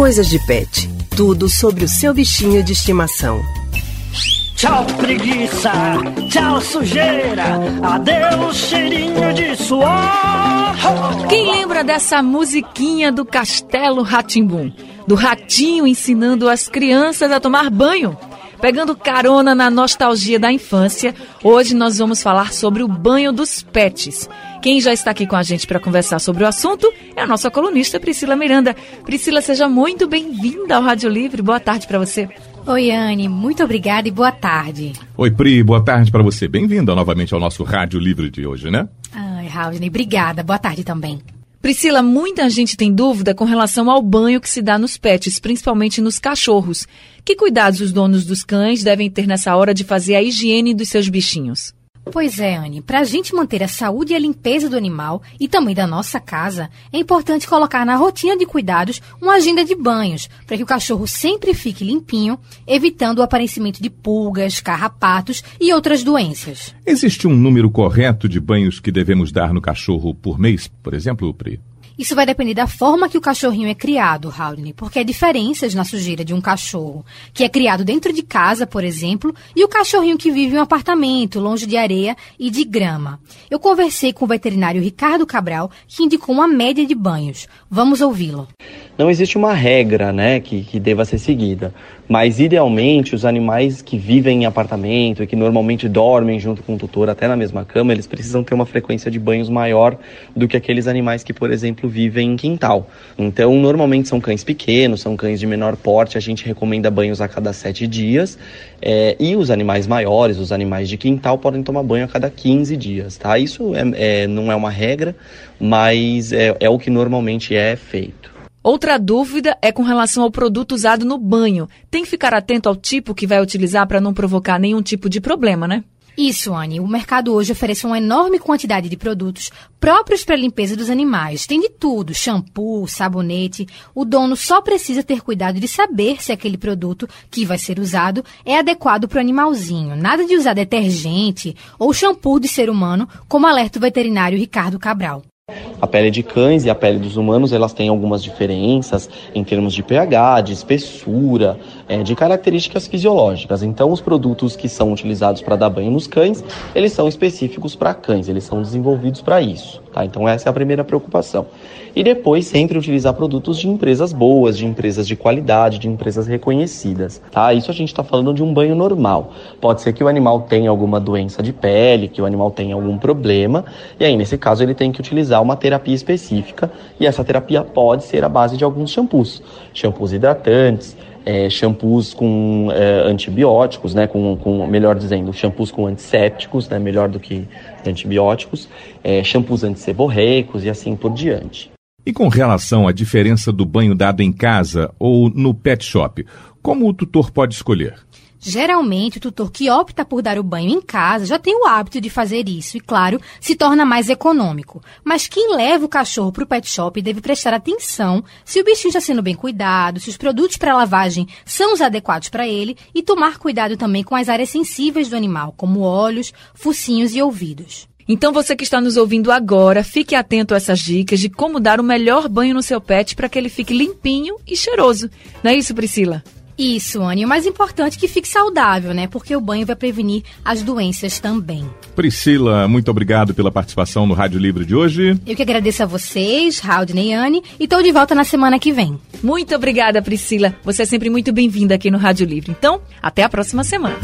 Coisas de Pet. Tudo sobre o seu bichinho de estimação. Tchau, preguiça. Tchau, sujeira. Adeus, cheirinho de suor. Quem lembra dessa musiquinha do Castelo Ratimbum? Do ratinho ensinando as crianças a tomar banho? Pegando carona na nostalgia da infância, hoje nós vamos falar sobre o banho dos pets. Quem já está aqui com a gente para conversar sobre o assunto é a nossa colunista Priscila Miranda. Priscila, seja muito bem-vinda ao Rádio Livre. Boa tarde para você. Oi, Anne, muito obrigada e boa tarde. Oi, Pri, boa tarde para você. Bem-vinda novamente ao nosso Rádio Livre de hoje, né? Ai, Raudney, obrigada. Boa tarde também. Priscila, muita gente tem dúvida com relação ao banho que se dá nos pets, principalmente nos cachorros. Que cuidados os donos dos cães devem ter nessa hora de fazer a higiene dos seus bichinhos? Pois é, Anne. Para a gente manter a saúde e a limpeza do animal e também da nossa casa, é importante colocar na rotina de cuidados uma agenda de banhos, para que o cachorro sempre fique limpinho, evitando o aparecimento de pulgas, carrapatos e outras doenças. Existe um número correto de banhos que devemos dar no cachorro por mês, por exemplo, Pri? Isso vai depender da forma que o cachorrinho é criado, Howley, porque há diferenças na sujeira de um cachorro que é criado dentro de casa, por exemplo, e o cachorrinho que vive em um apartamento, longe de areia e de grama. Eu conversei com o veterinário Ricardo Cabral, que indicou uma média de banhos. Vamos ouvi-lo. Não existe uma regra né, que, que deva ser seguida. Mas, idealmente, os animais que vivem em apartamento e que normalmente dormem junto com o tutor até na mesma cama, eles precisam ter uma frequência de banhos maior do que aqueles animais que, por exemplo, vivem em quintal. Então, normalmente são cães pequenos, são cães de menor porte, a gente recomenda banhos a cada sete dias. É, e os animais maiores, os animais de quintal, podem tomar banho a cada 15 dias, tá? Isso é, é não é uma regra, mas é, é o que normalmente é feito. Outra dúvida é com relação ao produto usado no banho. Tem que ficar atento ao tipo que vai utilizar para não provocar nenhum tipo de problema, né? Isso, Anne. O mercado hoje oferece uma enorme quantidade de produtos próprios para a limpeza dos animais. Tem de tudo: shampoo, sabonete. O dono só precisa ter cuidado de saber se aquele produto que vai ser usado é adequado para o animalzinho. Nada de usar detergente ou shampoo de ser humano, como alerta o veterinário Ricardo Cabral. A pele de cães e a pele dos humanos, elas têm algumas diferenças em termos de pH, de espessura, é, de características fisiológicas. Então, os produtos que são utilizados para dar banho nos cães, eles são específicos para cães, eles são desenvolvidos para isso. Tá? Então, essa é a primeira preocupação. E depois, sempre utilizar produtos de empresas boas, de empresas de qualidade, de empresas reconhecidas. Tá? Isso a gente está falando de um banho normal. Pode ser que o animal tenha alguma doença de pele, que o animal tenha algum problema, e aí, nesse caso, ele tem que utilizar uma terapia específica, e essa terapia pode ser a base de alguns shampoos. Shampoos hidratantes, é, shampoos com é, antibióticos, né, com, com, melhor dizendo, shampoos com antissépticos, né, melhor do que antibióticos, é, shampoos antisseborreicos e assim por diante. E com relação à diferença do banho dado em casa ou no pet shop, como o tutor pode escolher? Geralmente, o tutor que opta por dar o banho em casa já tem o hábito de fazer isso e, claro, se torna mais econômico. Mas quem leva o cachorro para o pet shop deve prestar atenção se o bichinho está sendo bem cuidado, se os produtos para lavagem são os adequados para ele e tomar cuidado também com as áreas sensíveis do animal, como olhos, focinhos e ouvidos. Então você que está nos ouvindo agora, fique atento a essas dicas de como dar o melhor banho no seu pet para que ele fique limpinho e cheiroso. Não é isso, Priscila? Isso, Anne. O mais importante é que fique saudável, né? Porque o banho vai prevenir as doenças também. Priscila, muito obrigado pela participação no Rádio Livre de hoje. Eu que agradeço a vocês, Haldney e Anne, e estou de volta na semana que vem. Muito obrigada, Priscila. Você é sempre muito bem-vinda aqui no Rádio Livre. Então, até a próxima semana.